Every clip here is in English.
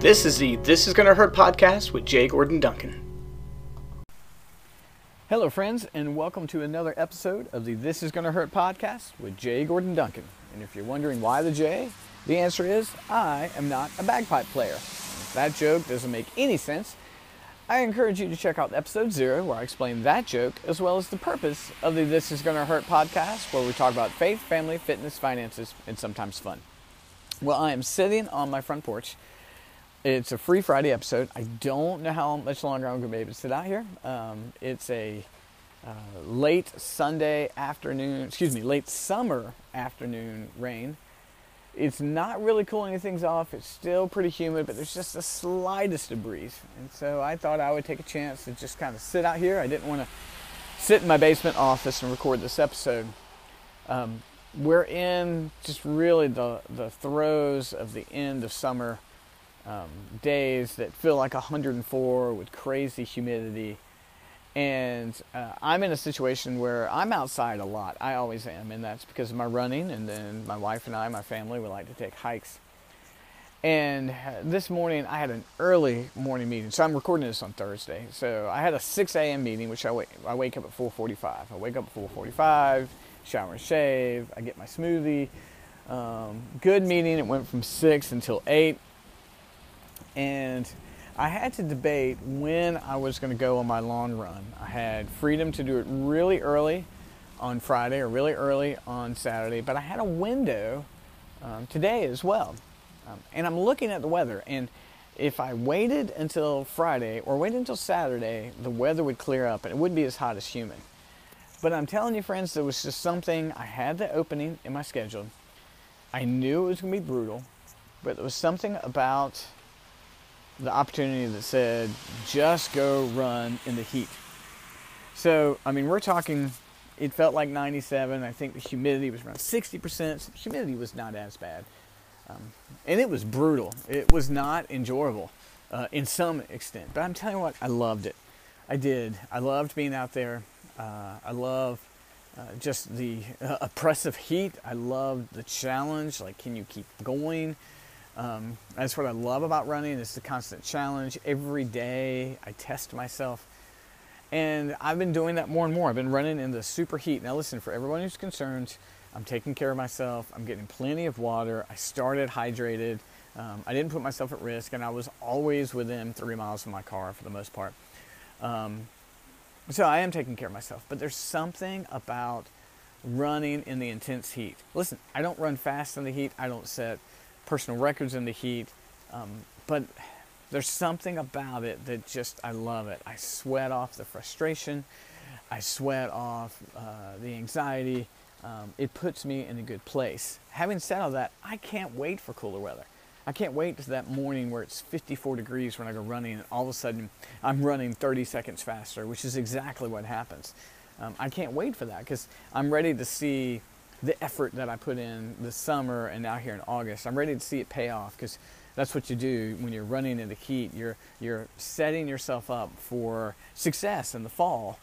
This is the This Is Gonna Hurt podcast with Jay Gordon Duncan. Hello, friends, and welcome to another episode of the This Is Gonna Hurt podcast with Jay Gordon Duncan. And if you're wondering why the J, the answer is I am not a bagpipe player. If that joke doesn't make any sense, I encourage you to check out episode zero where I explain that joke as well as the purpose of the This Is Gonna Hurt podcast where we talk about faith, family, fitness, finances, and sometimes fun. Well, I am sitting on my front porch it's a free Friday episode. I don't know how much longer I'm going to be able to sit out here. Um, it's a uh, late Sunday afternoon, excuse me, late summer afternoon rain. It's not really cooling things off. It's still pretty humid, but there's just the slightest of breeze. And so I thought I would take a chance to just kind of sit out here. I didn't want to sit in my basement office and record this episode. Um, we're in just really the, the throes of the end of summer um, days that feel like 104 with crazy humidity. And uh, I'm in a situation where I'm outside a lot. I always am, and that's because of my running. And then my wife and I, my family, we like to take hikes. And uh, this morning I had an early morning meeting. So I'm recording this on Thursday. So I had a 6 a.m. meeting, which I wake, I wake up at 4:45. I wake up at 4:45, shower and shave. I get my smoothie. Um, good meeting. It went from six until eight and I had to debate when I was going to go on my long run. I had freedom to do it really early on Friday or really early on Saturday, but I had a window um, today as well. Um, and I'm looking at the weather, and if I waited until Friday or waited until Saturday, the weather would clear up and it wouldn't be as hot as human. But I'm telling you, friends, there was just something. I had the opening in my schedule. I knew it was going to be brutal, but there was something about the opportunity that said, just go run in the heat. So, I mean, we're talking, it felt like 97. I think the humidity was around 60%. So humidity was not as bad. Um, and it was brutal. It was not enjoyable uh, in some extent. But I'm telling you what, I loved it. I did. I loved being out there. Uh, I love uh, just the uh, oppressive heat. I love the challenge. Like, can you keep going? Um, that's what I love about running. It's the constant challenge. Every day I test myself. And I've been doing that more and more. I've been running in the super heat. Now listen, for everyone who's concerned, I'm taking care of myself. I'm getting plenty of water. I started hydrated. Um, I didn't put myself at risk, and I was always within three miles of my car for the most part. Um, so I am taking care of myself. But there's something about running in the intense heat. Listen, I don't run fast in the heat. I don't set personal records in the heat. Um, but there's something about it that just, I love it. I sweat off the frustration, I sweat off uh, the anxiety. Um, it puts me in a good place. Having said all that, I can't wait for cooler weather. I can't wait to that morning where it's 54 degrees when I go running, and all of a sudden I'm running 30 seconds faster, which is exactly what happens. Um, I can't wait for that because I'm ready to see the effort that I put in this summer and now here in August. I'm ready to see it pay off because that's what you do when you're running in the heat. You're you're setting yourself up for success in the fall,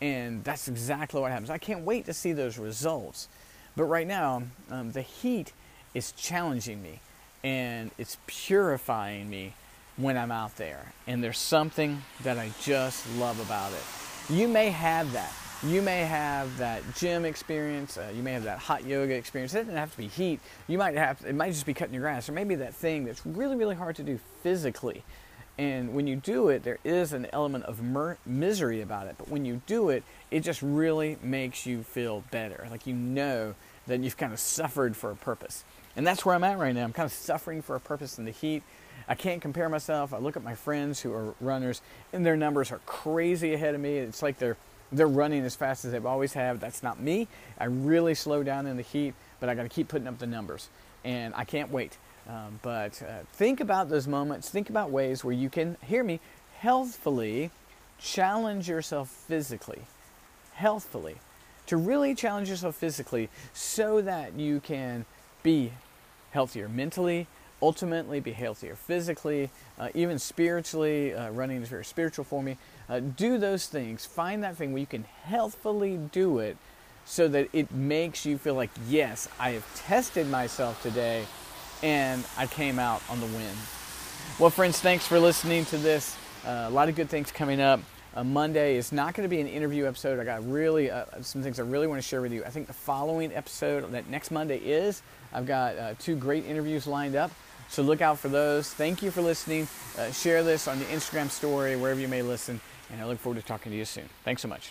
and that's exactly what happens. I can't wait to see those results. But right now, um, the heat is challenging me, and it's purifying me when I'm out there. And there's something that I just love about it. You may have that you may have that gym experience. Uh, you may have that hot yoga experience. It doesn't have to be heat. You might have. It might just be cutting your grass, or maybe that thing that's really, really hard to do physically. And when you do it, there is an element of mer- misery about it. But when you do it, it just really makes you feel better. Like you know that you've kind of suffered for a purpose. And that's where I'm at right now. I'm kind of suffering for a purpose in the heat. I can't compare myself. I look at my friends who are runners, and their numbers are crazy ahead of me. It's like they're they're running as fast as they've always have. That's not me. I really slow down in the heat, but I got to keep putting up the numbers, and I can't wait. Um, but uh, think about those moments. Think about ways where you can hear me healthfully challenge yourself physically, healthfully, to really challenge yourself physically, so that you can be healthier mentally, ultimately be healthier physically, uh, even spiritually. Uh, running is very spiritual for me. Uh, do those things. Find that thing where you can healthfully do it so that it makes you feel like, yes, I have tested myself today and I came out on the win. Well, friends, thanks for listening to this. Uh, a lot of good things coming up. Uh, Monday is not going to be an interview episode. I got really uh, some things I really want to share with you. I think the following episode that next Monday is. I've got uh, two great interviews lined up, so look out for those. Thank you for listening. Uh, share this on the Instagram story, wherever you may listen, and I look forward to talking to you soon. Thanks so much.